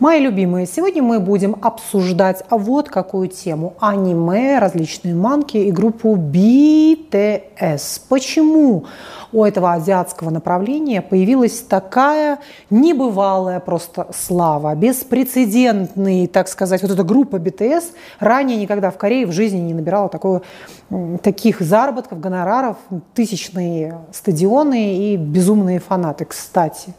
Мои любимые, сегодня мы будем обсуждать вот какую тему. Аниме, различные манки и группу BTS. Почему у этого азиатского направления появилась такая небывалая просто слава, беспрецедентный, так сказать, вот эта группа BTS ранее никогда в Корее в жизни не набирала такого, таких заработков, гонораров, тысячные стадионы и безумные фанаты. Кстати,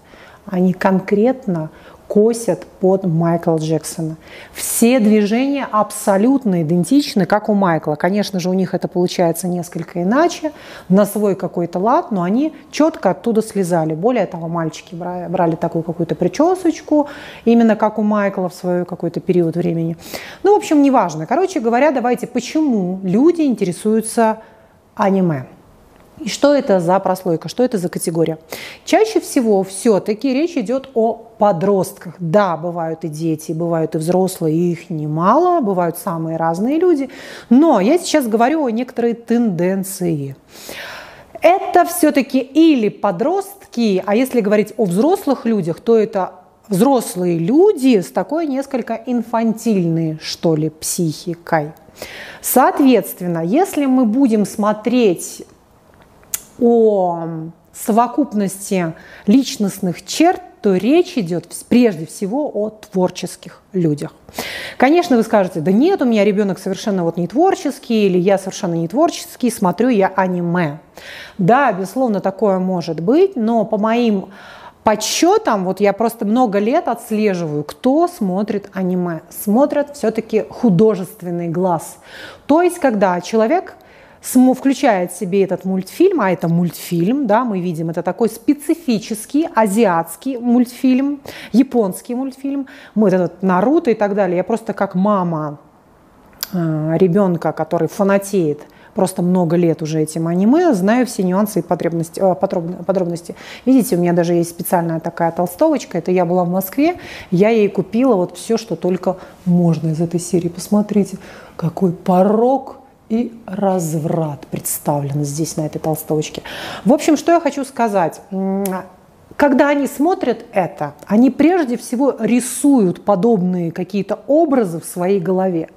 они конкретно косят под Майкла Джексона. Все движения абсолютно идентичны, как у Майкла. Конечно же, у них это получается несколько иначе, на свой какой-то лад, но они четко оттуда слезали. Более того, мальчики брали, такую какую-то причесочку, именно как у Майкла в свой какой-то период времени. Ну, в общем, неважно. Короче говоря, давайте, почему люди интересуются аниме? И что это за прослойка, что это за категория? Чаще всего все-таки речь идет о подростках. Да, бывают и дети, бывают и взрослые, их немало, бывают самые разные люди. Но я сейчас говорю о некоторой тенденции. Это все-таки или подростки, а если говорить о взрослых людях, то это взрослые люди с такой несколько инфантильной, что ли, психикой. Соответственно, если мы будем смотреть о совокупности личностных черт, то речь идет прежде всего о творческих людях. Конечно, вы скажете, да нет, у меня ребенок совершенно вот не творческий, или я совершенно не творческий, смотрю я аниме. Да, безусловно, такое может быть, но по моим подсчетам, вот я просто много лет отслеживаю, кто смотрит аниме. Смотрят все-таки художественный глаз. То есть, когда человек включает в себе этот мультфильм, а это мультфильм, да, мы видим, это такой специфический азиатский мультфильм, японский мультфильм, мы вот этот Наруто и так далее. Я просто как мама э, ребенка, который фанатеет просто много лет уже этим аниме, знаю все нюансы и потребности, э, подробности. Видите, у меня даже есть специальная такая толстовочка, это я была в Москве, я ей купила вот все, что только можно из этой серии. Посмотрите, какой порог и разврат представлен здесь на этой толстовочке. В общем, что я хочу сказать. Когда они смотрят это, они прежде всего рисуют подобные какие-то образы в своей голове.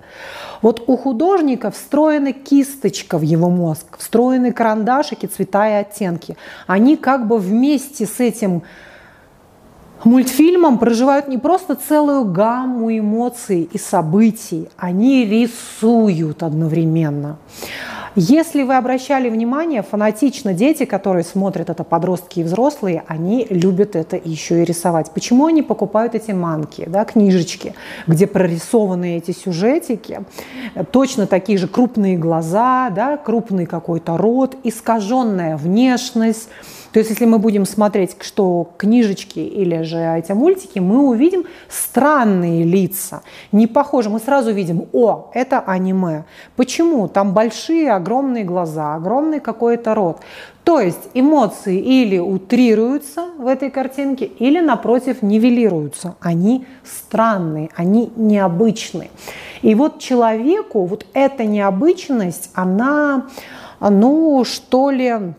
Вот у художника встроена кисточка в его мозг, встроены карандашики, цвета и оттенки. Они как бы вместе с этим мультфильмом проживают не просто целую гамму эмоций и событий, они рисуют одновременно. Если вы обращали внимание, фанатично дети, которые смотрят это, подростки и взрослые, они любят это еще и рисовать. Почему они покупают эти манки, да, книжечки, где прорисованы эти сюжетики, точно такие же крупные глаза, да, крупный какой-то рот, искаженная внешность, то есть, если мы будем смотреть, что книжечки или же эти мультики, мы увидим странные лица, не похожи. Мы сразу видим, о, это аниме. Почему? Там большие, огромные глаза, огромный какой-то рот. То есть эмоции или утрируются в этой картинке, или, напротив, нивелируются. Они странные, они необычные. И вот человеку вот эта необычность, она, ну, что ли,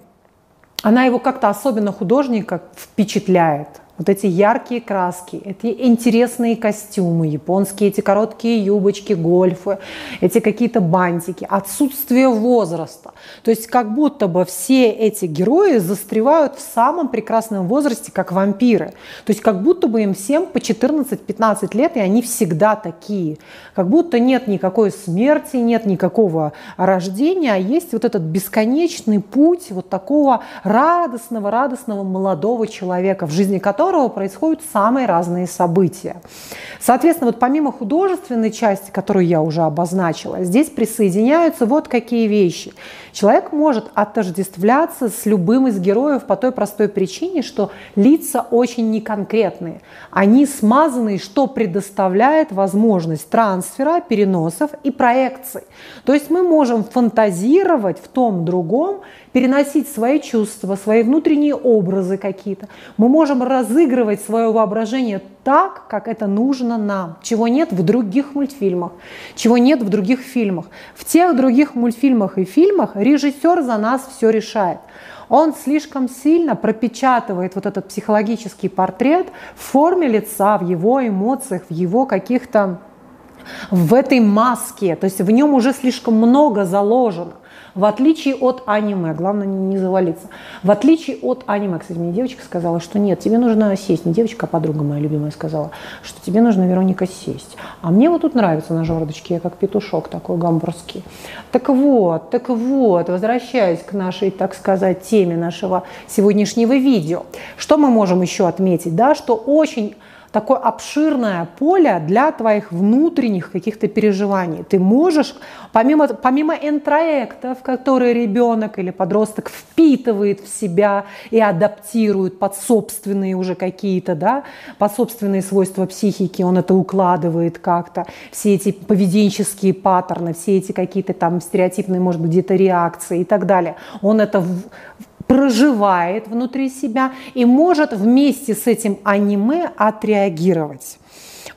она его как-то особенно художника впечатляет. Вот эти яркие краски, эти интересные костюмы, японские эти короткие юбочки, гольфы, эти какие-то бантики, отсутствие возраста. То есть как будто бы все эти герои застревают в самом прекрасном возрасте, как вампиры. То есть как будто бы им всем по 14-15 лет, и они всегда такие. Как будто нет никакой смерти, нет никакого рождения, а есть вот этот бесконечный путь вот такого радостного-радостного молодого человека, в жизни которого которого происходят самые разные события. Соответственно, вот помимо художественной части, которую я уже обозначила, здесь присоединяются вот какие вещи. Человек может отождествляться с любым из героев по той простой причине, что лица очень неконкретные. Они смазанные, что предоставляет возможность трансфера, переносов и проекций. То есть мы можем фантазировать в том другом, переносить свои чувства, свои внутренние образы какие-то. Мы можем разыгрывать свое воображение так, как это нужно нам, чего нет в других мультфильмах, чего нет в других фильмах. В тех других мультфильмах и фильмах режиссер за нас все решает. он слишком сильно пропечатывает вот этот психологический портрет в форме лица, в его эмоциях, в его каких-то в этой маске, то есть в нем уже слишком много заложено. В отличие от аниме, главное не завалиться, в отличие от аниме, кстати, мне девочка сказала, что нет, тебе нужно сесть, не девочка, а подруга моя любимая сказала, что тебе нужно, Вероника, сесть. А мне вот тут нравится на жердочке, я как петушок такой гамбургский. Так вот, так вот, возвращаясь к нашей, так сказать, теме нашего сегодняшнего видео, что мы можем еще отметить, да, что очень такое обширное поле для твоих внутренних каких-то переживаний. Ты можешь, помимо, помимо интроектов, которые ребенок или подросток впитывает в себя и адаптирует под собственные уже какие-то, да, под собственные свойства психики, он это укладывает как-то, все эти поведенческие паттерны, все эти какие-то там стереотипные, может быть, где-то реакции и так далее. Он это проживает внутри себя и может вместе с этим аниме отреагировать.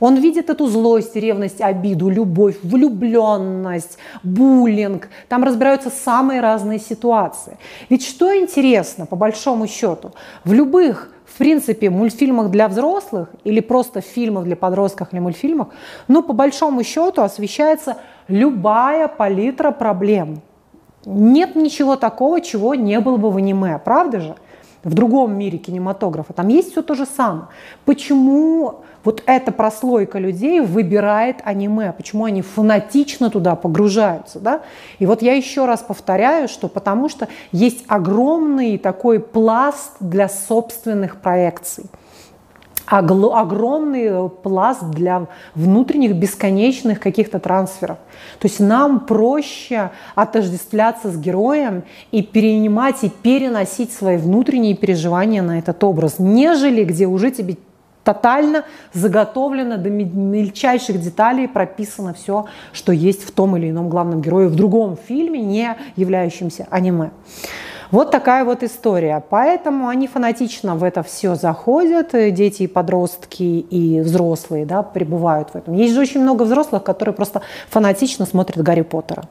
Он видит эту злость, ревность, обиду, любовь, влюбленность, буллинг. Там разбираются самые разные ситуации. Ведь что интересно, по большому счету, в любых в принципе, мультфильмах для взрослых или просто фильмах для подростков или мультфильмах, ну, по большому счету освещается любая палитра проблем. Нет ничего такого, чего не было бы в аниме, правда же? В другом мире кинематографа. Там есть все то же самое. Почему вот эта прослойка людей выбирает аниме, почему они фанатично туда погружаются, да? И вот я еще раз повторяю, что потому что есть огромный такой пласт для собственных проекций огромный пласт для внутренних бесконечных каких-то трансферов. То есть нам проще отождествляться с героем и перенимать и переносить свои внутренние переживания на этот образ, нежели где уже тебе тотально заготовлено до мельчайших деталей, прописано все, что есть в том или ином главном герое в другом фильме, не являющемся аниме. Вот такая вот история. Поэтому они фанатично в это все заходят, дети и подростки, и взрослые, да, пребывают в этом. Есть же очень много взрослых, которые просто фанатично смотрят Гарри Поттера.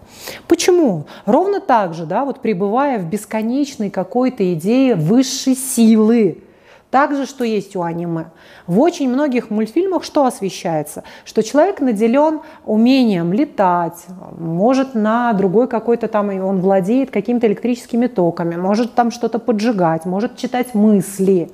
Почему? Ровно так же, да, вот пребывая в бесконечной какой-то идее высшей силы, также, что есть у аниме. В очень многих мультфильмах что освещается? Что человек наделен умением летать, может на другой какой-то там, он владеет какими-то электрическими токами, может там что-то поджигать, может читать мысли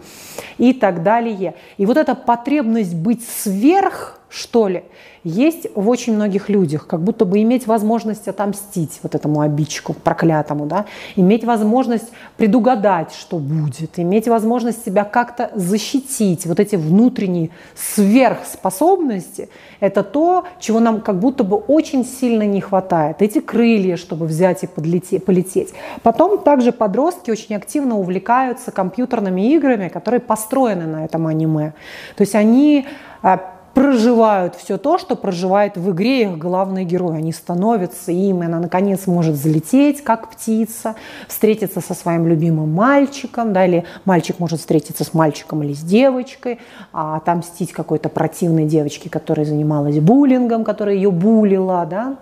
и так далее. И вот эта потребность быть сверх, что ли, есть в очень многих людях, как будто бы иметь возможность отомстить вот этому обидчику проклятому, да, иметь возможность предугадать, что будет, иметь возможность себя как-то защитить. Вот эти внутренние сверхспособности – это то, чего нам как будто бы очень сильно не хватает. Эти крылья, чтобы взять и подлететь, полететь. Потом также подростки очень активно увлекаются компьютерными играми, которые построены на этом аниме. То есть они а, проживают все то, что проживает в игре их главный герой. Они становятся им, и она наконец может залететь, как птица, встретиться со своим любимым мальчиком, да, или мальчик может встретиться с мальчиком или с девочкой, а отомстить какой-то противной девочке, которая занималась буллингом, которая ее булила, да,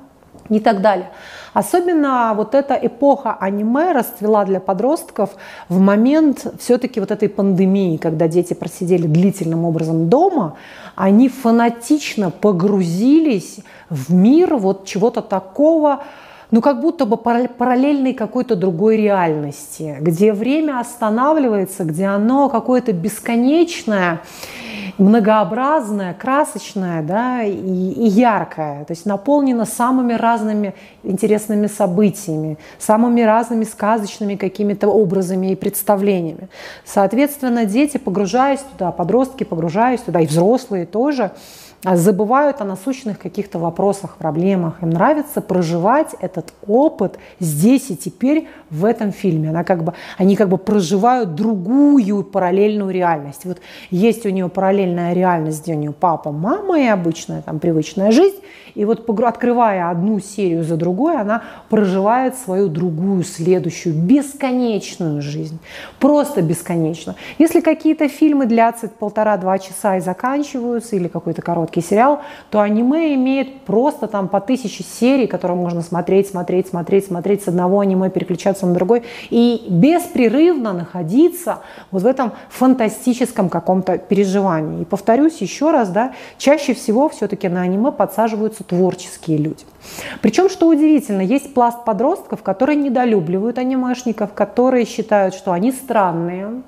и так далее. Особенно вот эта эпоха аниме расцвела для подростков в момент все-таки вот этой пандемии, когда дети просидели длительным образом дома, они фанатично погрузились в мир вот чего-то такого, ну как будто бы параллельной какой-то другой реальности, где время останавливается, где оно какое-то бесконечное, многообразная, красочная да, и, и яркая, то есть наполнена самыми разными интересными событиями, самыми разными сказочными какими-то образами и представлениями. Соответственно, дети, погружаясь туда, подростки, погружаясь туда, и взрослые тоже, забывают о насущных каких-то вопросах, проблемах. Им нравится проживать этот опыт здесь и теперь в этом фильме. Она как бы, они как бы проживают другую параллельную реальность. Вот есть у нее параллельная реальность, где у нее папа, мама и обычная там привычная жизнь. И вот открывая одну серию за другой, она проживает свою другую, следующую, бесконечную жизнь. Просто бесконечно. Если какие-то фильмы длятся полтора-два часа и заканчиваются, или какой-то короткий сериал, то аниме имеет просто там по тысяче серий, которые можно смотреть смотреть, смотреть, смотреть с одного аниме, переключаться на другой и беспрерывно находиться вот в этом фантастическом каком-то переживании. И повторюсь еще раз, да, чаще всего все-таки на аниме подсаживаются творческие люди. Причем, что удивительно, есть пласт подростков, которые недолюбливают анимешников, которые считают, что они странные,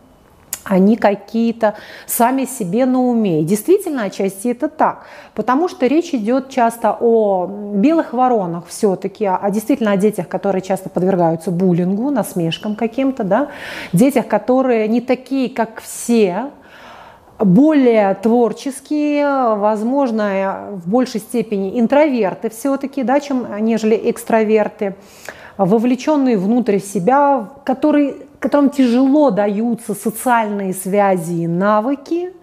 они какие-то сами себе на уме. И действительно, отчасти это так, потому что речь идет часто о белых воронах все-таки, а действительно о детях, которые часто подвергаются буллингу, насмешкам каким-то, да, детях, которые не такие, как все, более творческие, возможно, в большей степени интроверты все-таки, да, чем нежели экстраверты, вовлеченные внутрь себя, которые которым тяжело даются социальные связи и навыки,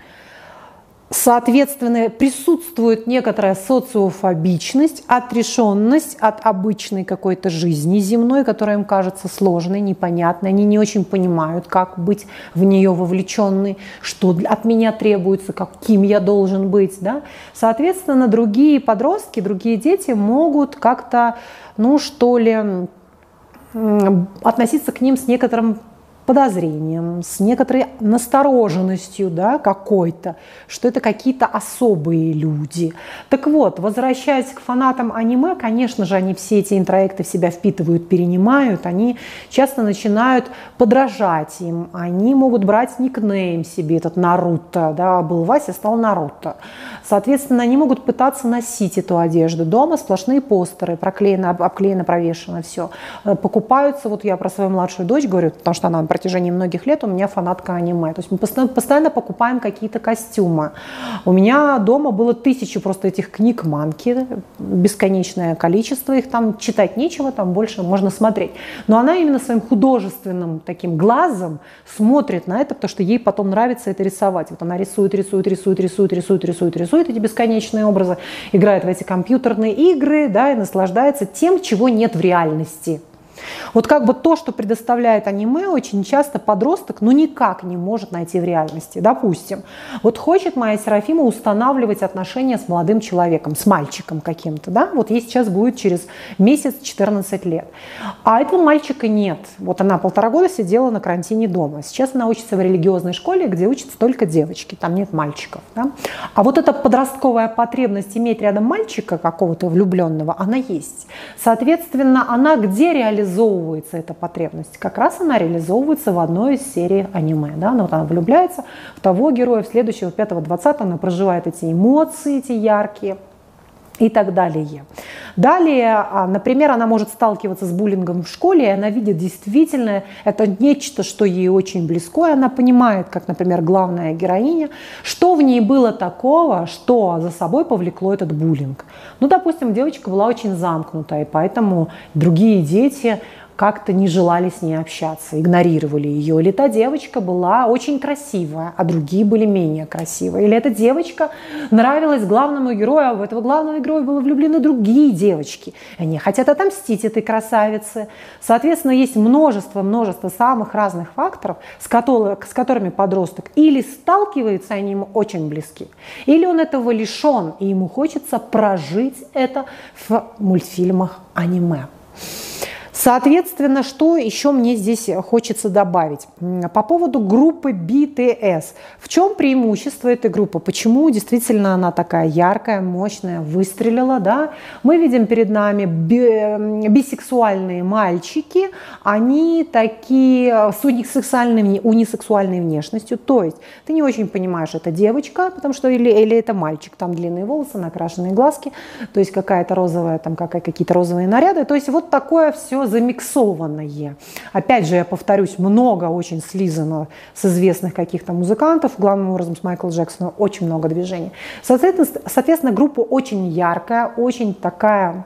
Соответственно, присутствует некоторая социофобичность, отрешенность от обычной какой-то жизни земной, которая им кажется сложной, непонятной. Они не очень понимают, как быть в нее вовлеченной, что от меня требуется, каким я должен быть. Да? Соответственно, другие подростки, другие дети могут как-то, ну что ли, относиться к ним с некоторым подозрением, с некоторой настороженностью да, какой-то, что это какие-то особые люди. Так вот, возвращаясь к фанатам аниме, конечно же, они все эти интроекты в себя впитывают, перенимают, они часто начинают подражать им, они могут брать никнейм себе, этот Наруто, да, был Вася, стал Наруто. Соответственно, они могут пытаться носить эту одежду. Дома сплошные постеры, проклеено, обклеено, провешено все. Э, покупаются, вот я про свою младшую дочь говорю, потому что она протяжении многих лет у меня фанатка аниме. То есть мы постоянно, покупаем какие-то костюмы. У меня дома было тысячи просто этих книг манки, бесконечное количество их, там читать нечего, там больше можно смотреть. Но она именно своим художественным таким глазом смотрит на это, потому что ей потом нравится это рисовать. Вот она рисует, рисует, рисует, рисует, рисует, рисует, рисует эти бесконечные образы, играет в эти компьютерные игры, да, и наслаждается тем, чего нет в реальности. Вот как бы то, что предоставляет аниме, очень часто подросток ну никак не может найти в реальности. Допустим, вот хочет моя Серафима устанавливать отношения с молодым человеком, с мальчиком каким-то, да, вот ей сейчас будет через месяц 14 лет. А этого мальчика нет. Вот она полтора года сидела на карантине дома. Сейчас она учится в религиозной школе, где учатся только девочки, там нет мальчиков. Да? А вот эта подростковая потребность иметь рядом мальчика какого-то влюбленного, она есть. Соответственно, она где реализуется реализовывается эта потребность? Как раз она реализовывается в одной из серий аниме. Да? Ну, вот она влюбляется в того героя, в следующего, пятого, двадцатого, она проживает эти эмоции, эти яркие – и так далее. Далее, а, например, она может сталкиваться с буллингом в школе, и она видит действительно это нечто, что ей очень близко, и она понимает, как, например, главная героиня, что в ней было такого, что за собой повлекло этот буллинг. Ну, допустим, девочка была очень замкнутая, и поэтому другие дети как-то не желали с ней общаться, игнорировали ее. Или та девочка была очень красивая, а другие были менее красивые. Или эта девочка нравилась главному герою, а в этого главного героя были влюблены другие девочки. Они хотят отомстить этой красавице. Соответственно, есть множество, множество самых разных факторов, с, которых, с которыми подросток или сталкивается, они ему очень близки, или он этого лишен, и ему хочется прожить это в мультфильмах аниме. Соответственно, что еще мне здесь хочется добавить? По поводу группы BTS. В чем преимущество этой группы? Почему действительно она такая яркая, мощная, выстрелила? Да? Мы видим перед нами би бисексуальные мальчики. Они такие с унисексуальной, унисексуальной внешностью. То есть ты не очень понимаешь, это девочка, потому что или, или это мальчик. Там длинные волосы, накрашенные глазки, то есть какая-то розовая, там какие-то розовые наряды. То есть вот такое все замиксованное. Опять же, я повторюсь, много очень слизано с известных каких-то музыкантов, главным образом с Майкла Джексона, очень много движений. Соответственно, соответственно группа очень яркая, очень такая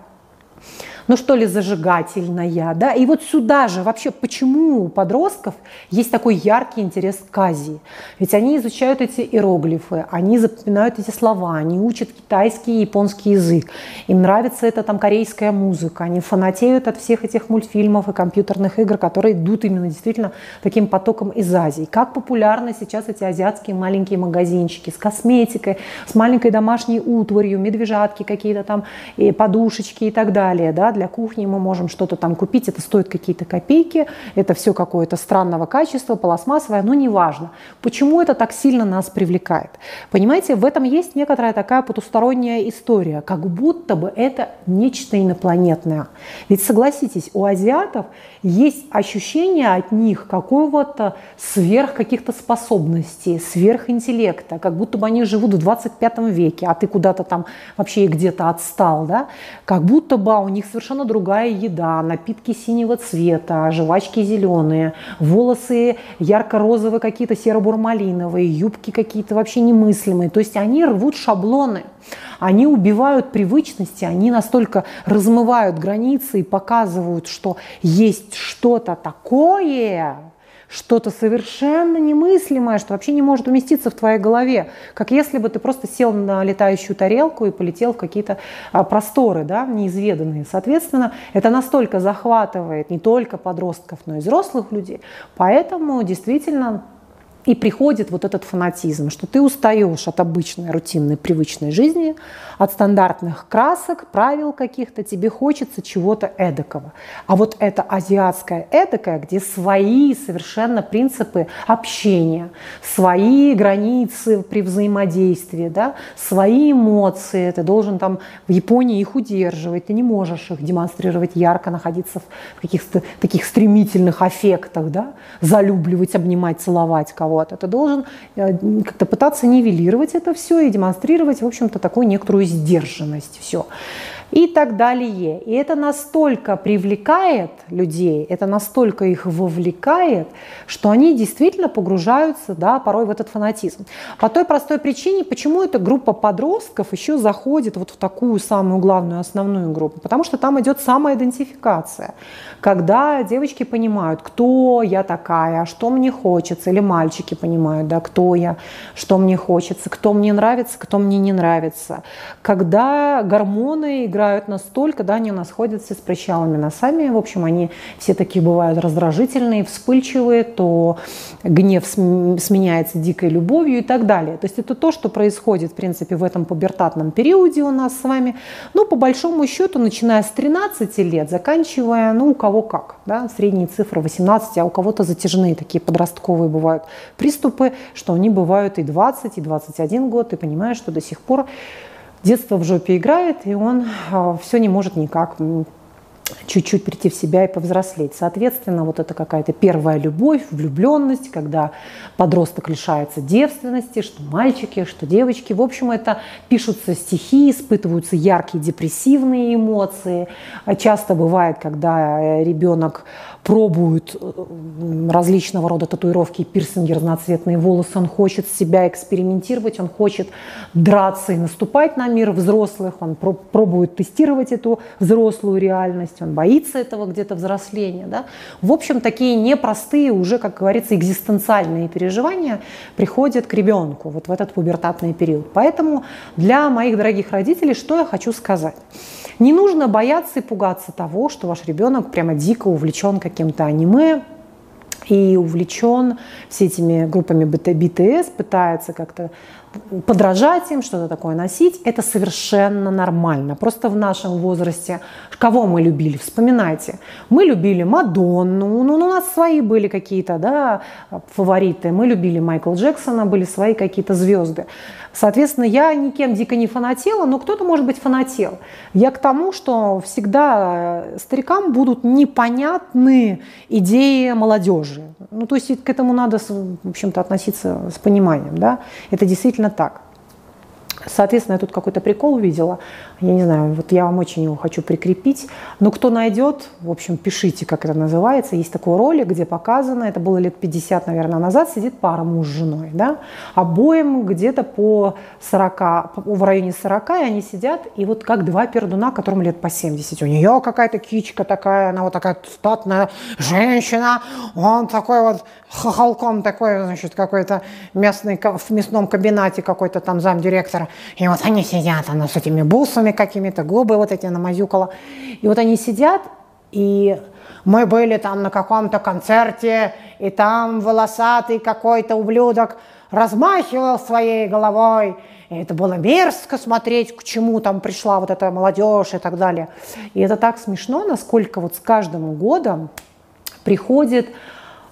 ну что ли, зажигательная, да, и вот сюда же вообще почему у подростков есть такой яркий интерес к Азии? Ведь они изучают эти иероглифы, они запоминают эти слова, они учат китайский и японский язык, им нравится эта там корейская музыка, они фанатеют от всех этих мультфильмов и компьютерных игр, которые идут именно действительно таким потоком из Азии. Как популярны сейчас эти азиатские маленькие магазинчики с косметикой, с маленькой домашней утварью, медвежатки какие-то там, и подушечки и так далее, да, для кухни мы можем что-то там купить, это стоит какие-то копейки, это все какое-то странного качества, пластмассовое, но неважно. Почему это так сильно нас привлекает? Понимаете, в этом есть некоторая такая потусторонняя история, как будто бы это нечто инопланетное. Ведь согласитесь, у азиатов есть ощущение от них какого-то сверх каких-то способностей, сверхинтеллекта, как будто бы они живут в 25 веке, а ты куда-то там вообще где-то отстал, да? Как будто бы у них совершенно другая еда, напитки синего цвета, жвачки зеленые, волосы ярко-розовые какие-то серо-бурмалиновые, юбки какие-то вообще немыслимые. То есть они рвут шаблоны. Они убивают привычности, они настолько размывают границы и показывают, что есть что-то такое, что-то совершенно немыслимое, что вообще не может уместиться в твоей голове. Как если бы ты просто сел на летающую тарелку и полетел в какие-то а, просторы, да, неизведанные. Соответственно, это настолько захватывает не только подростков, но и взрослых людей. Поэтому действительно и приходит вот этот фанатизм, что ты устаешь от обычной, рутинной, привычной жизни, от стандартных красок, правил каких-то, тебе хочется чего-то эдакого. А вот это азиатское эдакое, где свои совершенно принципы общения, свои границы при взаимодействии, да, свои эмоции, ты должен там в Японии их удерживать, ты не можешь их демонстрировать ярко, находиться в каких-то таких стремительных аффектах, да, залюбливать, обнимать, целовать кого кого-то. Ты должен э, как-то пытаться нивелировать это все и демонстрировать, в общем-то, такую некоторую сдержанность. Все и так далее. И это настолько привлекает людей, это настолько их вовлекает, что они действительно погружаются да, порой в этот фанатизм. По той простой причине, почему эта группа подростков еще заходит вот в такую самую главную, основную группу. Потому что там идет самоидентификация. Когда девочки понимают, кто я такая, что мне хочется, или мальчики понимают, да, кто я, что мне хочется, кто мне нравится, кто мне не нравится. Когда гормоны играют настолько, да, они у нас ходят все с прыщалыми носами, в общем, они все такие бывают раздражительные, вспыльчивые, то гнев сменяется дикой любовью и так далее. То есть это то, что происходит, в принципе, в этом пубертатном периоде у нас с вами. Но по большому счету, начиная с 13 лет, заканчивая, ну, у кого как, да, средние цифры 18, а у кого-то затяжные такие подростковые бывают приступы, что они бывают и 20, и 21 год, и понимаешь, что до сих пор детство в жопе играет, и он а, все не может никак чуть-чуть прийти в себя и повзрослеть. Соответственно, вот это какая-то первая любовь, влюбленность, когда подросток лишается девственности, что мальчики, что девочки. В общем, это пишутся стихи, испытываются яркие депрессивные эмоции. Часто бывает, когда э, ребенок пробует э, различного рода татуировки, пирсинги, разноцветные волосы. Он хочет себя экспериментировать, он хочет драться и наступать на мир взрослых, он пробует тестировать эту взрослую реальность, он боится этого где-то взросления. Да? В общем, такие непростые уже, как говорится, экзистенциальные переживания приходят к ребенку вот в этот пубертатный период. Поэтому для моих дорогих родителей что я хочу сказать? Не нужно бояться и пугаться того, что ваш ребенок прямо дико увлечен каким-то аниме, и увлечен все этими группами BTS, пытается как-то подражать им, что-то такое носить, это совершенно нормально. Просто в нашем возрасте, кого мы любили, вспоминайте. Мы любили Мадонну, ну, ну у нас свои были какие-то да, фавориты. Мы любили Майкла Джексона, были свои какие-то звезды. Соответственно, я никем дико не фанатела, но кто-то, может быть, фанател. Я к тому, что всегда старикам будут непонятны идеи молодежи. Ну, то есть к этому надо, в общем-то, относиться с пониманием. Да? Это действительно так. Соответственно, я тут какой-то прикол увидела. Я не знаю, вот я вам очень его хочу прикрепить. Но кто найдет, в общем, пишите, как это называется. Есть такой ролик, где показано, это было лет 50, наверное, назад, сидит пара муж с женой, да, обоим где-то по 40, в районе 40, и они сидят, и вот как два пердуна, которым лет по 70. У нее какая-то кичка такая, она вот такая статная женщина, он такой вот хохолком такой, значит, какой-то местный, в мясном кабинете какой-то там замдиректора. И вот они сидят, она с этими бусами какими-то, губы вот эти намазюкала. И вот они сидят, и мы были там на каком-то концерте, и там волосатый какой-то ублюдок размахивал своей головой, И это было мерзко смотреть, к чему там пришла вот эта молодежь и так далее. И это так смешно, насколько вот с каждым годом приходит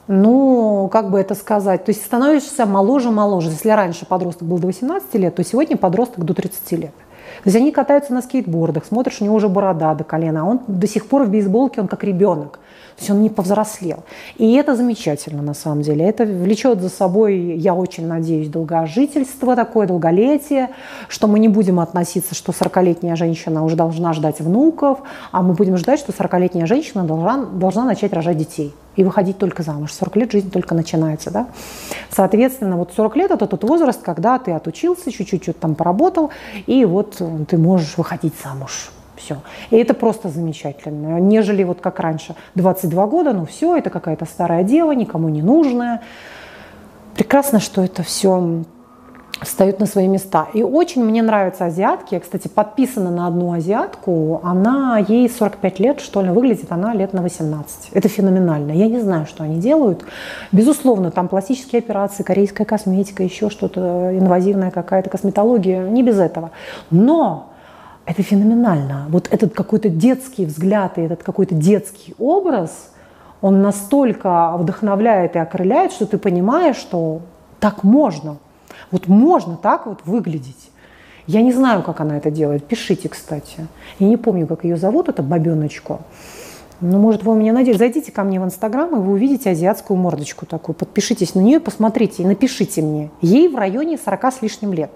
ну, как бы это сказать, то есть становишься моложе-моложе. Если раньше подросток был до 18 лет, то сегодня подросток до 30 лет. То есть они катаются на скейтбордах, смотришь, у него уже борода до колена, а он до сих пор в бейсболке, он как ребенок. То есть он не повзрослел. И это замечательно на самом деле. Это влечет за собой, я очень надеюсь, долгожительство такое, долголетие, что мы не будем относиться, что 40-летняя женщина уже должна ждать внуков, а мы будем ждать, что 40-летняя женщина должна, должна начать рожать детей и выходить только замуж. 40 лет жизнь только начинается. Да? Соответственно, вот 40 лет – это тот возраст, когда ты отучился, чуть-чуть что-то там поработал, и вот ты можешь выходить замуж. Все. И это просто замечательно. Нежели вот как раньше, 22 года, ну все, это какая-то старая дева, никому не нужная. Прекрасно, что это все встают на свои места. И очень мне нравятся азиатки. Я, кстати, подписана на одну азиатку. Она, ей 45 лет, что ли, выглядит она лет на 18. Это феноменально. Я не знаю, что они делают. Безусловно, там пластические операции, корейская косметика, еще что-то, инвазивная какая-то косметология. Не без этого. Но это феноменально. Вот этот какой-то детский взгляд и этот какой-то детский образ, он настолько вдохновляет и окрыляет, что ты понимаешь, что так можно. Вот можно так вот выглядеть. Я не знаю, как она это делает. Пишите, кстати. Я не помню, как ее зовут, это бабеночку. Ну, может, вы у меня надеялись. Зайдите ко мне в Инстаграм, и вы увидите азиатскую мордочку такую. Подпишитесь на нее, посмотрите и напишите мне. Ей в районе 40 с лишним лет.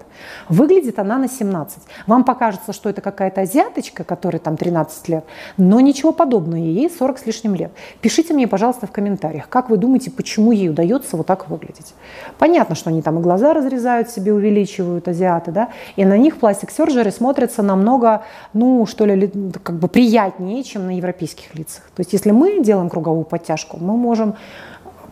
Выглядит она на 17. Вам покажется, что это какая-то азиаточка, которой там 13 лет, но ничего подобного. Ей 40 с лишним лет. Пишите мне, пожалуйста, в комментариях, как вы думаете, почему ей удается вот так выглядеть. Понятно, что они там и глаза разрезают себе, увеличивают азиаты, да, и на них пластик сержеры смотрятся намного, ну, что ли, как бы приятнее, чем на европейских лицах границах. То есть если мы делаем круговую подтяжку, мы можем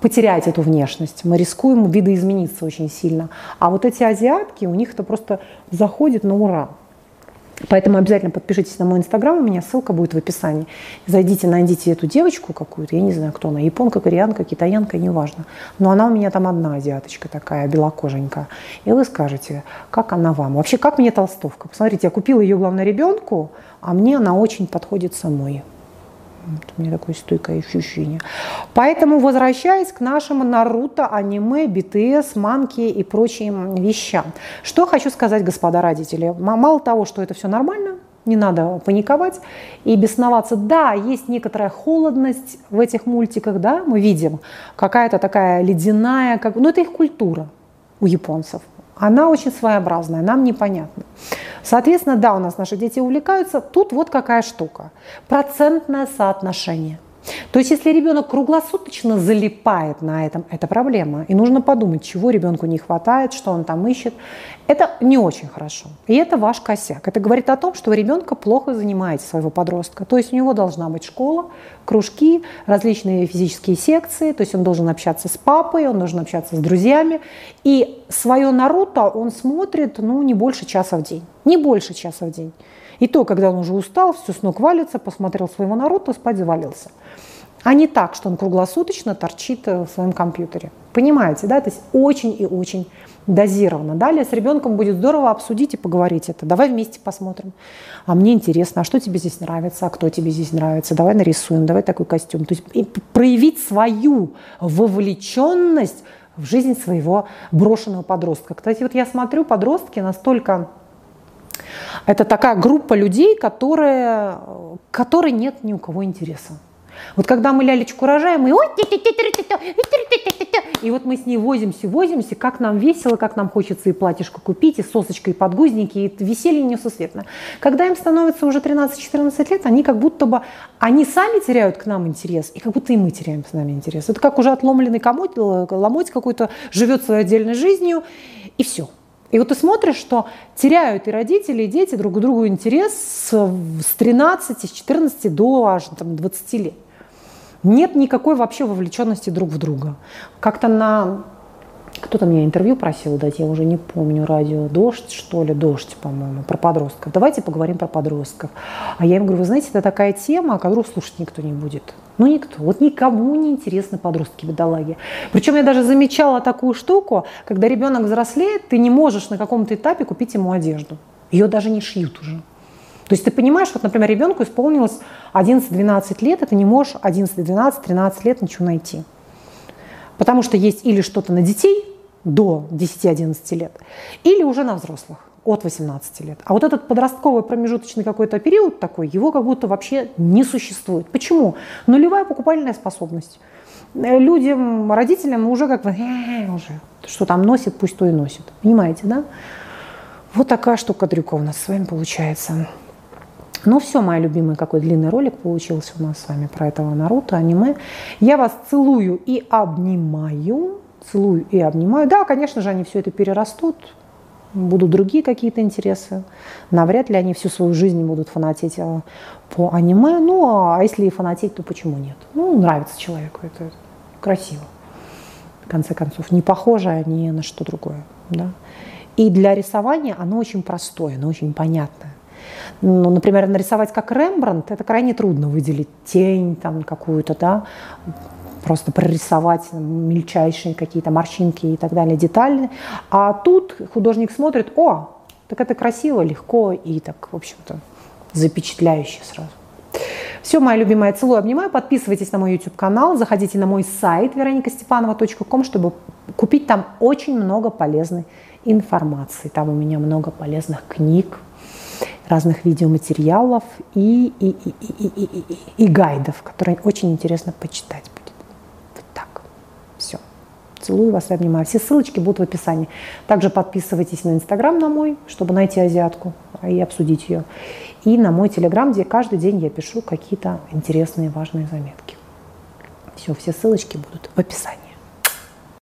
потерять эту внешность, мы рискуем видоизмениться очень сильно. А вот эти азиатки, у них это просто заходит на ура. Поэтому обязательно подпишитесь на мой инстаграм, у меня ссылка будет в описании. Зайдите, найдите эту девочку какую-то, я не знаю, кто она, японка, кореянка, китаянка, неважно. Но она у меня там одна азиаточка такая, белокоженькая. И вы скажете, как она вам. Вообще, как мне толстовка? Посмотрите, я купила ее, главное, ребенку, а мне она очень подходит самой. Вот у меня такое стойкое ощущение. Поэтому, возвращаясь к нашему Наруто, аниме, BTS, манки и прочим вещам. Что хочу сказать, господа родители. Мало того, что это все нормально, не надо паниковать и бесноваться. Да, есть некоторая холодность в этих мультиках, да, мы видим, какая-то такая ледяная, как... но ну, это их культура у японцев. Она очень своеобразная, нам непонятно. Соответственно, да, у нас наши дети увлекаются. Тут вот какая штука. Процентное соотношение. То есть, если ребенок круглосуточно залипает на этом, это проблема. И нужно подумать, чего ребенку не хватает, что он там ищет. Это не очень хорошо. И это ваш косяк. Это говорит о том, что вы ребенка плохо занимаете своего подростка. То есть у него должна быть школа, кружки, различные физические секции. То есть он должен общаться с папой, он должен общаться с друзьями. И свое Наруто он смотрит ну, не больше часа в день. Не больше часа в день. И то, когда он уже устал, все с ног валится, посмотрел своего народа, спать завалился. А не так, что он круглосуточно торчит э, в своем компьютере. Понимаете, да? То есть очень и очень дозированно. Далее с ребенком будет здорово обсудить и поговорить это. Давай вместе посмотрим. А мне интересно, а что тебе здесь нравится, а кто тебе здесь нравится? Давай нарисуем, давай такой костюм. То есть проявить свою вовлеченность в жизнь своего брошенного подростка. Кстати, вот я смотрю, подростки настолько это такая группа людей, которые, которой нет ни у кого интереса. Вот когда мы лялечку рожаем, мы и вот мы с ней возимся, возимся, как нам весело, как нам хочется и платьишко купить, и сосочка, и подгузники, и веселье несусветно. Когда им становится уже 13-14 лет, они как будто бы, они сами теряют к нам интерес, и как будто и мы теряем с нами интерес. Это как уже отломленный комод, ломоть какой-то живет своей отдельной жизнью, и все. И вот ты смотришь, что теряют и родители, и дети друг к другу интерес с, с 13, с 14 до аж там, 20 лет. Нет никакой вообще вовлеченности друг в друга. Как-то на кто-то меня интервью просил дать, я уже не помню, радио «Дождь», что ли, «Дождь», по-моему, про подростков. Давайте поговорим про подростков. А я им говорю, вы знаете, это такая тема, которую слушать никто не будет. Ну, никто. Вот никому не интересны подростки, бедолаги. Причем я даже замечала такую штуку, когда ребенок взрослеет, ты не можешь на каком-то этапе купить ему одежду. Ее даже не шьют уже. То есть ты понимаешь, вот, например, ребенку исполнилось 11-12 лет, и ты не можешь 11, 12, 13 лет ничего найти. Потому что есть или что-то на детей до 10-11 лет, или уже на взрослых от 18 лет. А вот этот подростковый промежуточный какой-то период такой, его как будто вообще не существует. Почему? Нулевая покупательная способность. Э, людям, родителям уже как бы, э, уже, что там носит, пусть то и носит. Понимаете, да? Вот такая штука дрюка у нас с вами получается. Ну все, моя любимая, какой длинный ролик получился у нас с вами про этого Наруто, аниме. Я вас целую и обнимаю. Целую и обнимаю. Да, конечно же, они все это перерастут. Будут другие какие-то интересы. Навряд ли они всю свою жизнь будут фанатеть а, по аниме. Ну, а если и фанатеть, то почему нет? Ну, нравится человеку, это красиво. В конце концов, не похоже ни на что другое. Да? И для рисования оно очень простое, оно очень понятное. Ну, например, нарисовать как Рембрандт, это крайне трудно выделить тень там какую-то, да, просто прорисовать мельчайшие какие-то морщинки и так далее, детали. А тут художник смотрит, о, так это красиво, легко и так, в общем-то, запечатляюще сразу. Все, моя любимая, целую, обнимаю. Подписывайтесь на мой YouTube-канал, заходите на мой сайт вероникастепанова.ком, чтобы купить там очень много полезной информации. Там у меня много полезных книг, разных видеоматериалов и, и, и, и, и, и, и гайдов, которые очень интересно почитать будет. Вот так. Все. Целую вас и обнимаю. Все ссылочки будут в описании. Также подписывайтесь на Инстаграм на мой, чтобы найти азиатку и обсудить ее. И на мой Телеграм, где каждый день я пишу какие-то интересные важные заметки. Все, все ссылочки будут в описании.